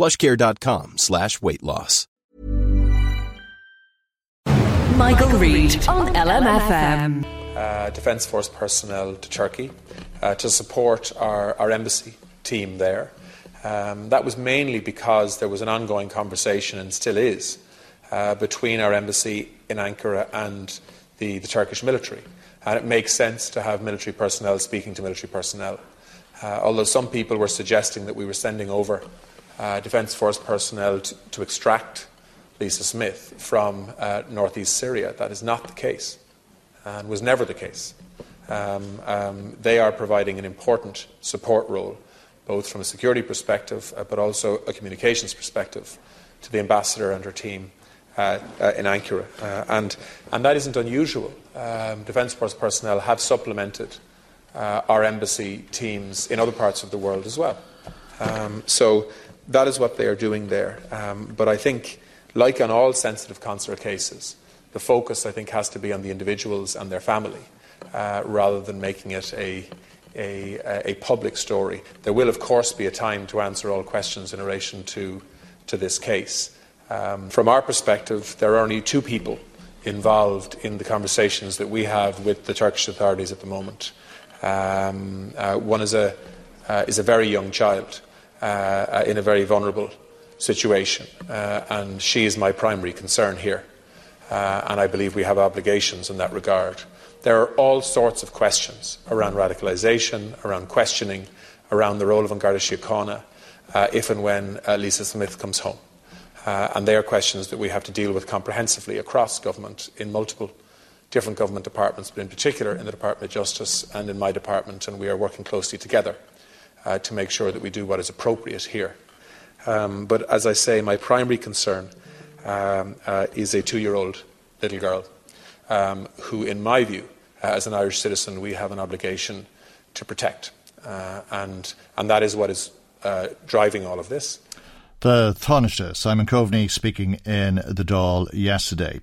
plushcare.com slash weight loss. Michael Reade on LMFM. Uh, Defence Force personnel to Turkey uh, to support our, our embassy team there. Um, that was mainly because there was an ongoing conversation, and still is, uh, between our embassy in Ankara and the, the, Turkish military. And it makes sense to have military personnel speaking to military personnel. Uh, although some people were suggesting that we were sending over uh, Defence Force personnel to, to extract Lisa Smith from uh, northeast Syria. That is not the case and was never the case. Um, um, they are providing an important support role, both from a security perspective uh, but also a communications perspective, to the ambassador and her team uh, uh, in Ankara. Uh, and, and that isn't unusual. Um, Defence Force personnel have supplemented uh, our embassy teams in other parts of the world as well. Um, so that is what they are doing there. Um, but I think like on all sensitive consular cases, the focus, I think, has to be on the individuals and their family uh, rather than making it a, a, a, public story. There will, of course, be a time to answer all questions in relation to, to this case. Um, from our perspective, there are only two people involved in the conversations that we have with the Turkish authorities at the moment. Um, uh, one is a, uh, is a very young child uh, in a very vulnerable situation. Uh, and she is my primary concern here. Uh, and I believe we have obligations in that regard. There are all sorts of questions around radicalisation, around questioning, around the role of An Garda Síochána uh, if and when uh, Lisa Smith comes home. Uh, and they are questions that we have to deal with comprehensively across government in multiple different government departments, but in particular in the Department of Justice and in my department, and we are working closely together uh, to make sure that we do what is appropriate here. Um, but as I say, my primary concern um, uh, is a two year old little girl um, who, in my view, uh, as an Irish citizen, we have an obligation to protect. Uh, and, and that is what is uh, driving all of this. The Taoiseach, Simon Coveney, speaking in the Dáil yesterday.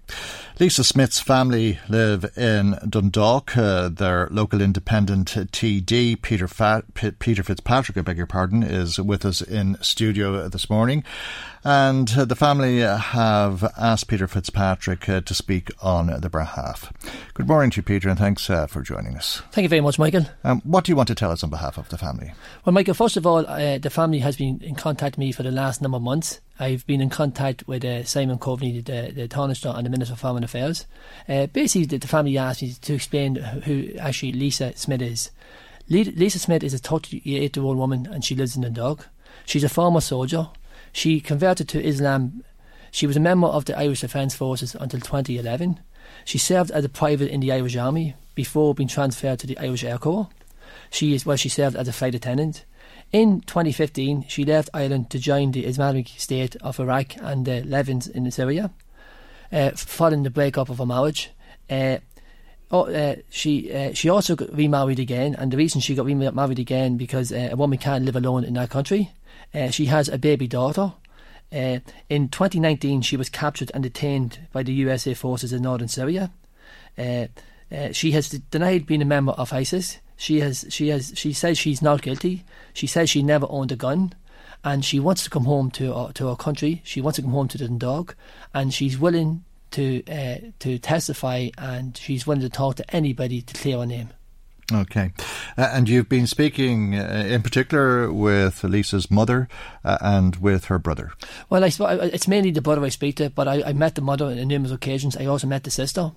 Lisa Smith's family live in Dundalk. Uh, their local independent TD, Peter, Fa- P- Peter Fitzpatrick, I beg your pardon, is with us in studio this morning. And uh, the family have asked Peter Fitzpatrick uh, to speak on their behalf. Good morning to you, Peter, and thanks uh, for joining us. Thank you very much, Michael. Um, what do you want to tell us on behalf of the family? Well, Michael, first of all, uh, the family has been in contact with me for the last number of months. I've been in contact with uh, Simon Coveney, the, the Taoiseach and the Minister for Foreign Affairs. Uh, basically, the, the, family asked me to explain who actually Lisa Smith is. Lisa Smith is a 38 year old woman and she lives in Dundalk. She's a former soldier. She converted to Islam. She was a member of the Irish Defence Forces until 2011. She served as a private in the Irish Army before being transferred to the Irish Air Corps. She is well. She served as a flight attendant. In 2015, she left Ireland to join the Islamic State of Iraq and the Levant in Syria, uh, following the breakup of her marriage. Uh, oh, she uh, she also got remarried again, and the reason she got remarried again because uh, a woman can't live alone in that country. She has a baby daughter. In 2019, she was captured and detained by the USA forces in northern Syria. She has denied being a member of ISIS. She has, she has, she says she's not guilty. She says she never owned a gun, and she wants to come home to uh, to her country. She wants to come home to the dog, and she's willing to uh, to testify, and she's willing to talk to anybody to clear her name. Okay. Uh, and you've been speaking uh, in particular with Lisa's mother uh, and with her brother. Well, I, it's mainly the brother I speak to, but I, I met the mother on numerous occasions. I also met the sister.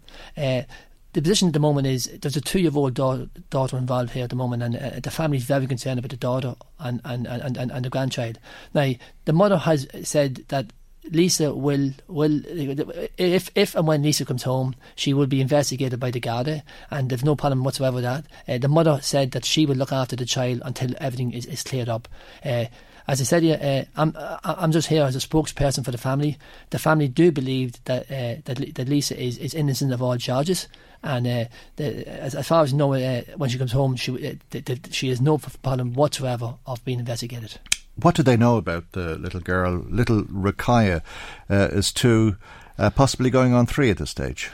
The position at the moment is there's a two-year-old daughter, daughter involved here at the moment, and uh, the family is very concerned about the daughter and, and, and, and, and the grandchild. Now, the mother has said that Lisa will will if if and when Lisa comes home, she will be investigated by the Garda, and there's no problem whatsoever with that. Uh, the mother said that she will look after the child until everything is, is cleared up. Uh, as I said, yeah, uh, I'm I'm just here as a spokesperson for the family. The family do believe that uh, that, that Lisa is, is innocent of all charges, and uh, the, as, as, far as I know, uh, when she comes home, she uh, the, the, she has no problem whatsoever of being investigated. What do they know about the little girl, little Rakaya, uh, is two, uh, possibly going on three at this stage?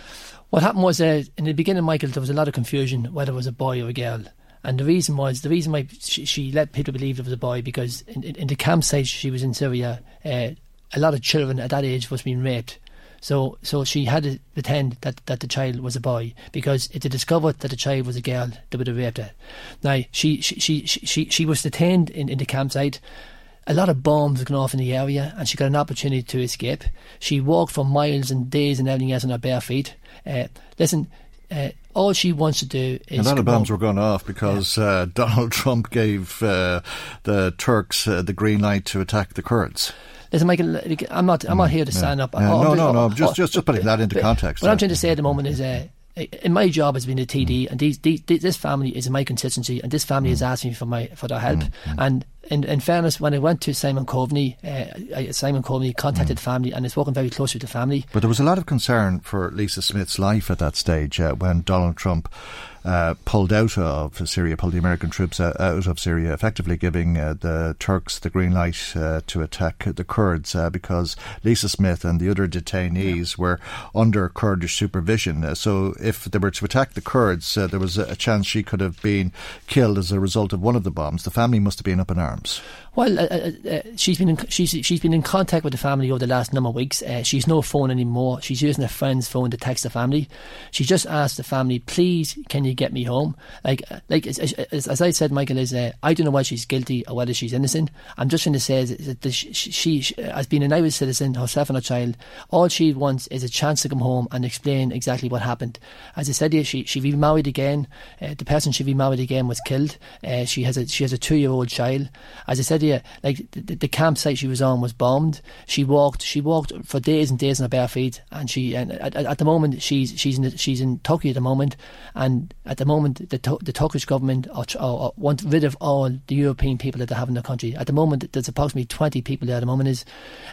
What happened was uh, in the beginning, Michael, there was a lot of confusion whether it was a boy or a girl. And the reason was the reason why she, she let people believe it was a boy because in, in, in the campsite she was in Syria, uh, a lot of children at that age was being raped. So, so she had to pretend that, that the child was a boy because if they discovered that the child was a girl, they would have raped her. Now, she she she she, she was detained in, in the campsite. A lot of bombs gone off in the area, and she got an opportunity to escape. She walked for miles and days and everything else on her bare feet. Uh, listen, uh, all she wants to do is. A lot of bombs were going off because yeah. uh, Donald Trump gave uh, the Turks uh, the green light to attack the Kurds. Listen, Michael, I'm not. I'm not here to stand up. Yeah. No, no, no. Just, just, just putting that into context. What I'm trying to say at the moment is, in my job has been a TD, and these, these, this family is in my constituency, and this family mm. is asking for my for their help. Mm. mm. And in, in fairness, when I went to Simon Coveney, uh, Simon Coveney contacted mm. family and is working very closely with the family. But there was a lot of concern for Lisa Smith's life at that stage uh, when Donald Trump uh, pulled out of Syria, pulled the American troops out of Syria, effectively giving uh, the Turks the green light uh, to attack the Kurds uh, because Lisa Smith and the other detainees yeah. were under Kurdish supervision. Uh, so if they were to attack the Kurds, there was a chance she could have been killed as a result of one of the bombs. The family must have been up in arms. Well, she's been in, she's she's been in contact with the family over the last number of weeks. Uh, she's no phone anymore. She's using her friend's phone to text the family. She just asked the family, "Please, can you get me home?" Like uh, like as, as, as I said, Michael is uh, I don't know why she's guilty or whether she's innocent. I'm just trying to say that she, she, she, as being an Irish citizen herself and her child, all she wants is a chance to come home and explain exactly what happened. As I said, here, she she remarried again. the person she remarried again was killed. she has a she has a two year old child. As I said like the, the, campsite she was on was bombed. She walked, she walked for days and days on her bare feet, and she, and at, at the moment, she's she's in she's in Turkey at the moment, and at the moment, the the Turkish government are, are, are, want rid of all the European people that they have in the country. At the moment, there's approximately twenty people there at the moment, is,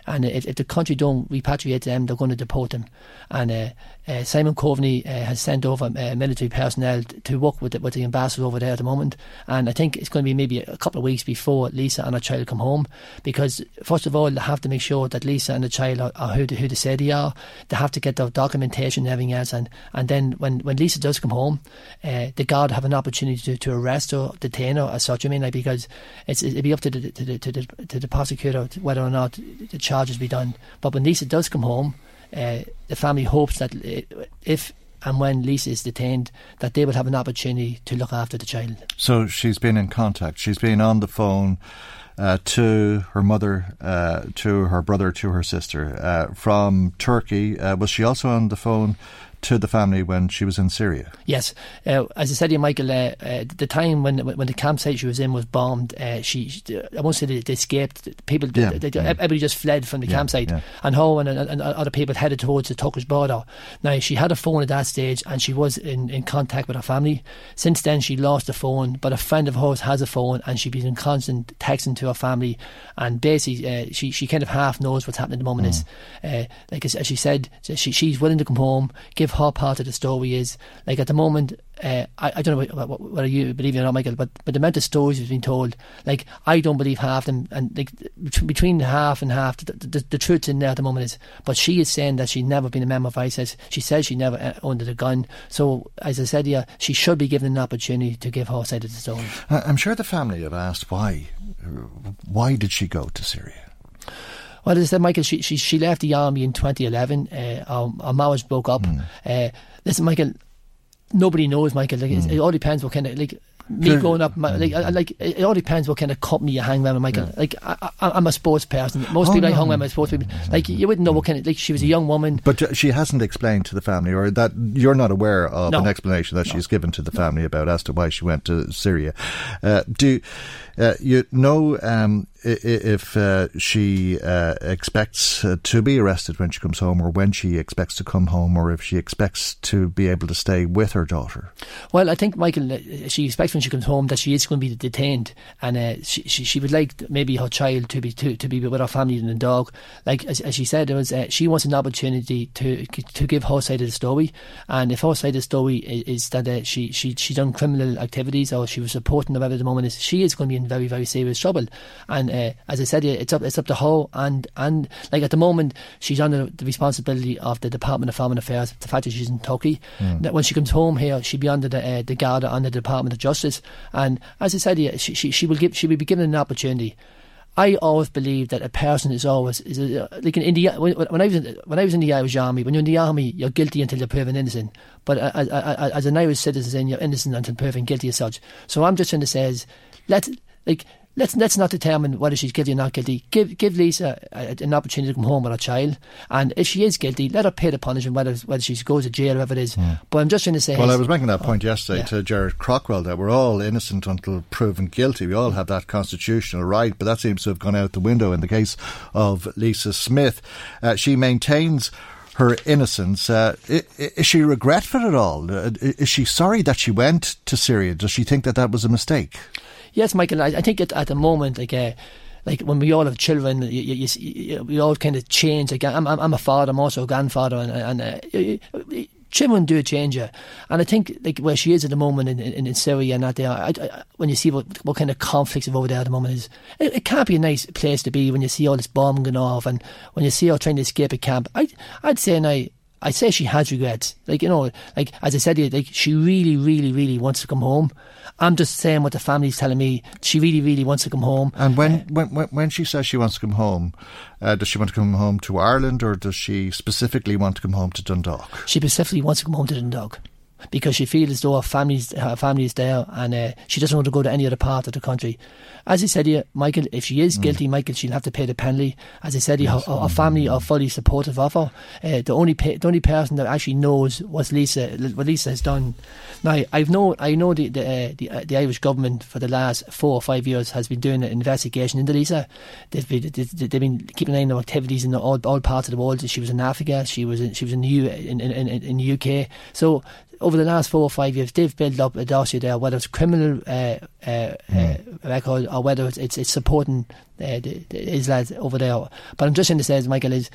and if, if the country don't repatriate them, they're going to deport them. And uh, uh, Simon Coveney uh, has sent over uh, military personnel to work with the, with the ambassador over there at the moment, and I think it's going to be maybe a couple of weeks before Lisa and her child come home because first of all they have to make sure that Lisa and the child are, are who, they, who they say they are. They have to get their documentation and everything else, and, and then when, when Lisa does come home, uh, the guard have an opportunity to, to arrest or detain her as such. I mean, like because it's it'd be up to the to the, to the, to the prosecutor whether or not the charges be done. But when Lisa does come home. Uh, the family hopes that if and when Lisa is detained, that they will have an opportunity to look after the child. So she's been in contact. She's been on the phone. Uh, to her mother, uh, to her brother, to her sister uh, from Turkey. Uh, was she also on the phone to the family when she was in Syria. Yes, uh, as I said to you, Michael, uh, uh, the time when when the campsite she was in was bombed, uh, she, I won't say they, they escaped. People, yeah, they, they, yeah. everybody just fled from the yeah, campsite, and her and, and, and, other people headed towards the Turkish border. Now she had a phone at that stage, and she was in, in contact with her family. Since then, she lost the phone, but a friend of hers has a phone, and she's been in constant texting to her family, and basically uh, she she kind of half knows what's happening at the moment. Mm. Is uh, like as, as, she said, she, she's willing to come home, give part of the story is. Like at the moment, uh, I, I don't know whether you believe it or not, Michael, but, but the amount of stories we've been told, like I don't believe half them, and like between half and half, the, the, the truth in there at the moment is. But she is saying that she's never been a member of ISIS. She says she never uh, owned a gun. So as I said, yeah, she should be given an opportunity to give her side of the story. I'm sure the family have asked why. Why did she go to Syria? Well, as I said, Michael, she she, she left the army in 2011. Uh, our, our marriage broke up. Mm. Uh, listen, Michael, nobody knows, Michael. Like, mm. it all depends what kind of like me growing up, my, like, I, like it all depends what kind of company you hang around with, Michael. Yeah. Like I, am a sports person. Most oh, people no, I hung around with sports people. Like you wouldn't know what kind of like she was a young woman. But she hasn't explained to the family, or that you're not aware of no. an explanation that no. she's given to the family about as to why she went to Syria. Uh, do uh, you know um, if uh, she uh, expects uh, to be arrested when she comes home, or when she expects to come home, or if she expects to be able to stay with her daughter? Well, I think Michael, uh, she expects when she comes home that she is going to be detained, and uh, she, she, she would like maybe her child to be to, to be with her family and the dog. Like as, as she said, it was uh, she wants an opportunity to to give her side of the story, and if her side of the story is, that she she she done criminal activities or she was supporting at the moment, is she is going to be in very very serious trouble, and uh, as I said, it's up it's up to her and and like at the moment she's under the responsibility of the Department of Foreign Affairs. The fact that she's in Turkey, mm. when she comes home here, she'll be under the uh, the guard under the Department of Justice. And as I said, yeah, she, she she will give she will be given an opportunity. I always believe that a person is always is a, like in the when, when, I was in, when I was in the Irish Army. When you're in the army, you're guilty until you're proven innocent. But as, as an Irish citizen, you're innocent until proven guilty as such. So I'm just trying to say is let like let's let's not determine whether she's guilty or not guilty. Give give Lisa a, an opportunity to come home with her child, and if she is guilty, let her pay the punishment, whether whether she goes to jail or whatever it is. Yeah. But I'm just trying to say. Well, I was making that point oh, yesterday yeah. to Gerard Craughwell that we're all innocent until proven guilty. We all have that constitutional right, but that seems to have gone out the window in the case of Lisa Smith. Uh, she maintains her innocence. Uh, is she regretful at all? Uh, is she sorry that she went to Syria? Does she think that that was a mistake? Yes, Michael, I, I think at, at the moment, like, uh, like when we all have children, you, you, you, we all kind of change. Like I'm, I'm, a father, I'm also a grandfather, and, and uh, children do change. And I think like where she is at the moment in, in, in Syria and that there, I, I, when you see what what kind of conflicts are over there at the moment is, it, it, can't be a nice place to be when you see all this bombing going off and when you see her trying to escape a camp. I I'd say now I say she has regrets. Like, you know, like, as I said, like, she really, really, really wants to come home. I'm just saying what the family's telling me. She really, really wants to come home. And when, uh, when, when, when she says she wants to come home, uh, does she want to come home to Ireland or does she specifically want to come home to Dundalk? She specifically wants to come home to Dundalk because she feels as though her family's, her family is there and uh, she doesn't want to go to any other part of the country. As I said here, Michael, if she is mm. guilty, Michael, she'll have to pay the penalty. As I said yes. her, her, family are fully supportive of her. Uh, the only the only person that actually knows what Lisa what Lisa has done. Now, I've know I know the the, uh, the, uh, the, Irish government for the last four or five years has been doing an investigation into Lisa. They've been, they've been keeping an eye on her activities in all, all parts of the world. She was in Africa. She was in, she was in the U, in, in, in, in the UK. So over the last four or five years, they've built up a dossier there, whether it's criminal uh, uh, mm. record or whether it's it's, it's supporting uh, the, the, his lads over there. But I'm just saying to say, Michael, is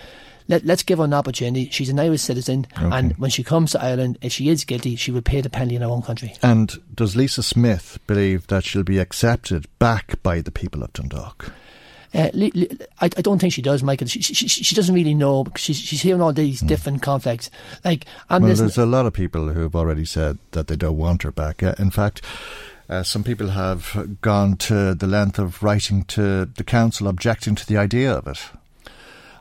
let, us give her an opportunity. She's an Irish citizen, okay. and when she comes to Ireland, if she is guilty, she will pay the penalty in her own country. And does Lisa Smith believe that she'll be accepted back by the people of Dundalk? Uh, I, I don't think she does, Michael. She, she, she doesn't really know because she's, she's hearing all these mm. different conflicts. Like, I'm well, there's a lot of people who have already said that they don't want her back. In fact, uh, some people have gone to the length of writing to the council objecting to the idea of it.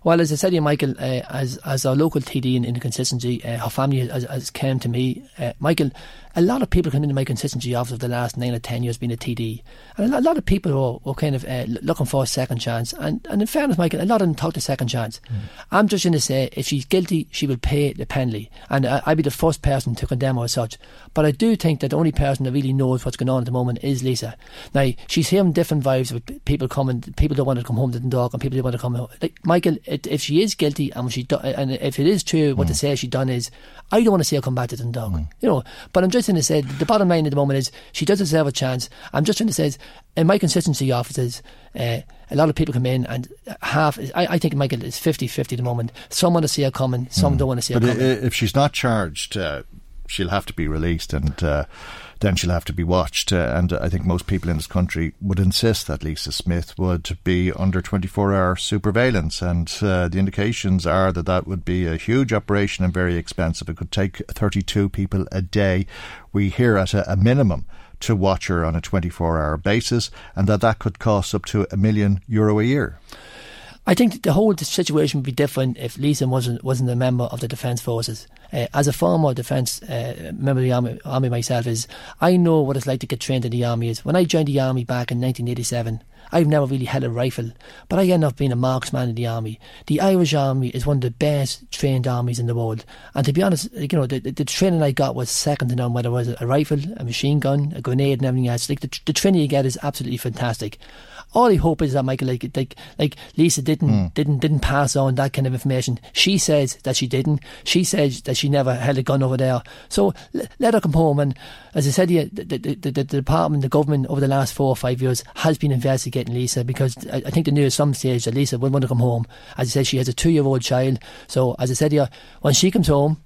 Well, as I said to you, Michael, uh, as as our local TD in, in the consistency, uh, her family has, has came to me. Uh, Michael, a lot of people come into my consistency after the last nine or ten years being a TD, and a lot of people were, were kind of uh, looking for a second chance. And, and in fairness, Michael, a lot of them talk a second chance. Mm. I'm just going to say, if she's guilty, she will pay the penalty, and I, I'd be the first person to condemn her as such. But I do think that the only person that really knows what's going on at the moment is Lisa. Now she's hearing different vibes of people coming, people don't want to come home to the dog, and people don't want to come home. Like Michael, it, if she is guilty and she do, and if it is true, what mm. they say she done is, I don't want to see her come back to Dundalk. Mm. You know, but I'm just going to say the bottom line at the moment is she does deserve a chance. I'm just trying to say, in my consistency offices, uh, a lot of people come in and half, I, I think Michael is 50 50 at the moment. Some want to see her coming, some mm. don't want to see but her coming. If she's not charged, uh, she'll have to be released and. Uh, then she'll have to be watched. Uh, and I think most people in this country would insist that Lisa Smith would be under 24 hour surveillance. And uh, the indications are that that would be a huge operation and very expensive. It could take 32 people a day. We hear at a, a minimum to watch her on a 24 hour basis, and that that could cost up to a million euro a year. I think the whole situation would be different if Lisa wasn't wasn't a member of the Defence Forces. Uh, as a former Defence uh, member of the army, army myself, is I know what it's like to get trained in the army. Is when I joined the army back in 1987. I've never really held a rifle, but I ended up being a marksman in the army. The Irish army is one of the best trained armies in the world, and to be honest, you know, the, the, the training I got was second to none. Whether it was a rifle, a machine gun, a grenade, and everything else, like the, the training you get is absolutely fantastic all I hope is that Michael, like, like, like Lisa didn't, mm. didn't, didn't pass on that kind of information. She says that she didn't. She says that she never held a gun over there. So l- let her come home. And as I said, the, the, the, the, the department, the government over the last four or five years has been investigating Lisa because I, I think they knew at some stage that Lisa would want to come home. As I said, she has a two-year-old child. So as I said, yeah, when she comes home,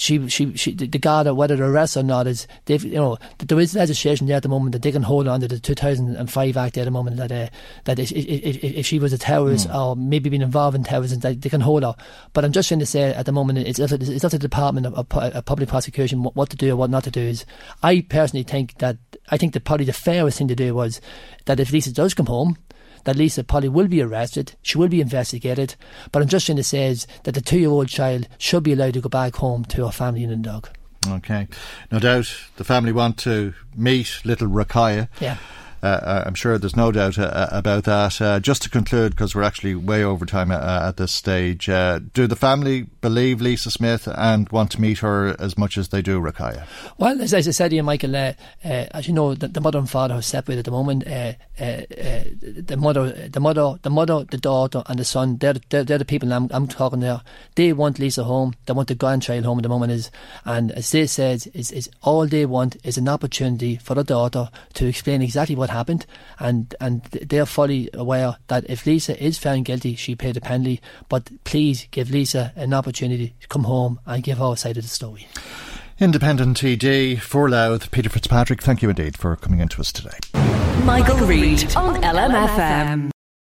she she she the guard or whether they're arrest or not is they've you know there is legislation there at the moment that they can hold on to the 2005 Act at the moment that uh, that if, if, if, she was a terrorist mm. or maybe been involved in terrorism that they can hold her. But I'm just trying to say at the moment it's up to, it's up to the Department of, of, of Public Prosecution what, what, to do or what not to do. Is I personally think that I think that probably the fairest thing to do was that if Lisa does come home that Lisa Polly will be arrested, she will be investigated, but I'm just trying to say that the two year old child should be allowed to go back home to her family in Dundalk. Okay. No doubt the family want to meet little Rakaya. Yeah. Uh, uh, I'm sure there's no doubt uh, uh about that. Uh, just to conclude, because we're actually way over time uh, at this stage, do the family believe Lisa Smith and want to meet her as much as they do Rakaya? Well, as, as I said to you, Michael, as you know, the, the, mother and father are separated at the moment. the mother, the mother, the mother, the daughter, and the son. They're, they're, they're the people I'm, I'm, talking there. They want Lisa home. They want the grandchild home at the moment. Is and as they said, is all they want is an opportunity for the daughter to explain exactly what happened, and and they're fully aware that if Lisa is found guilty, she paid a penalty. But please give Lisa an opportunity to come home and give her a side of the story. Independent TD for Louth, Peter Fitzpatrick. Thank you indeed for coming into us today. Michael, Michael Reade on LMFM.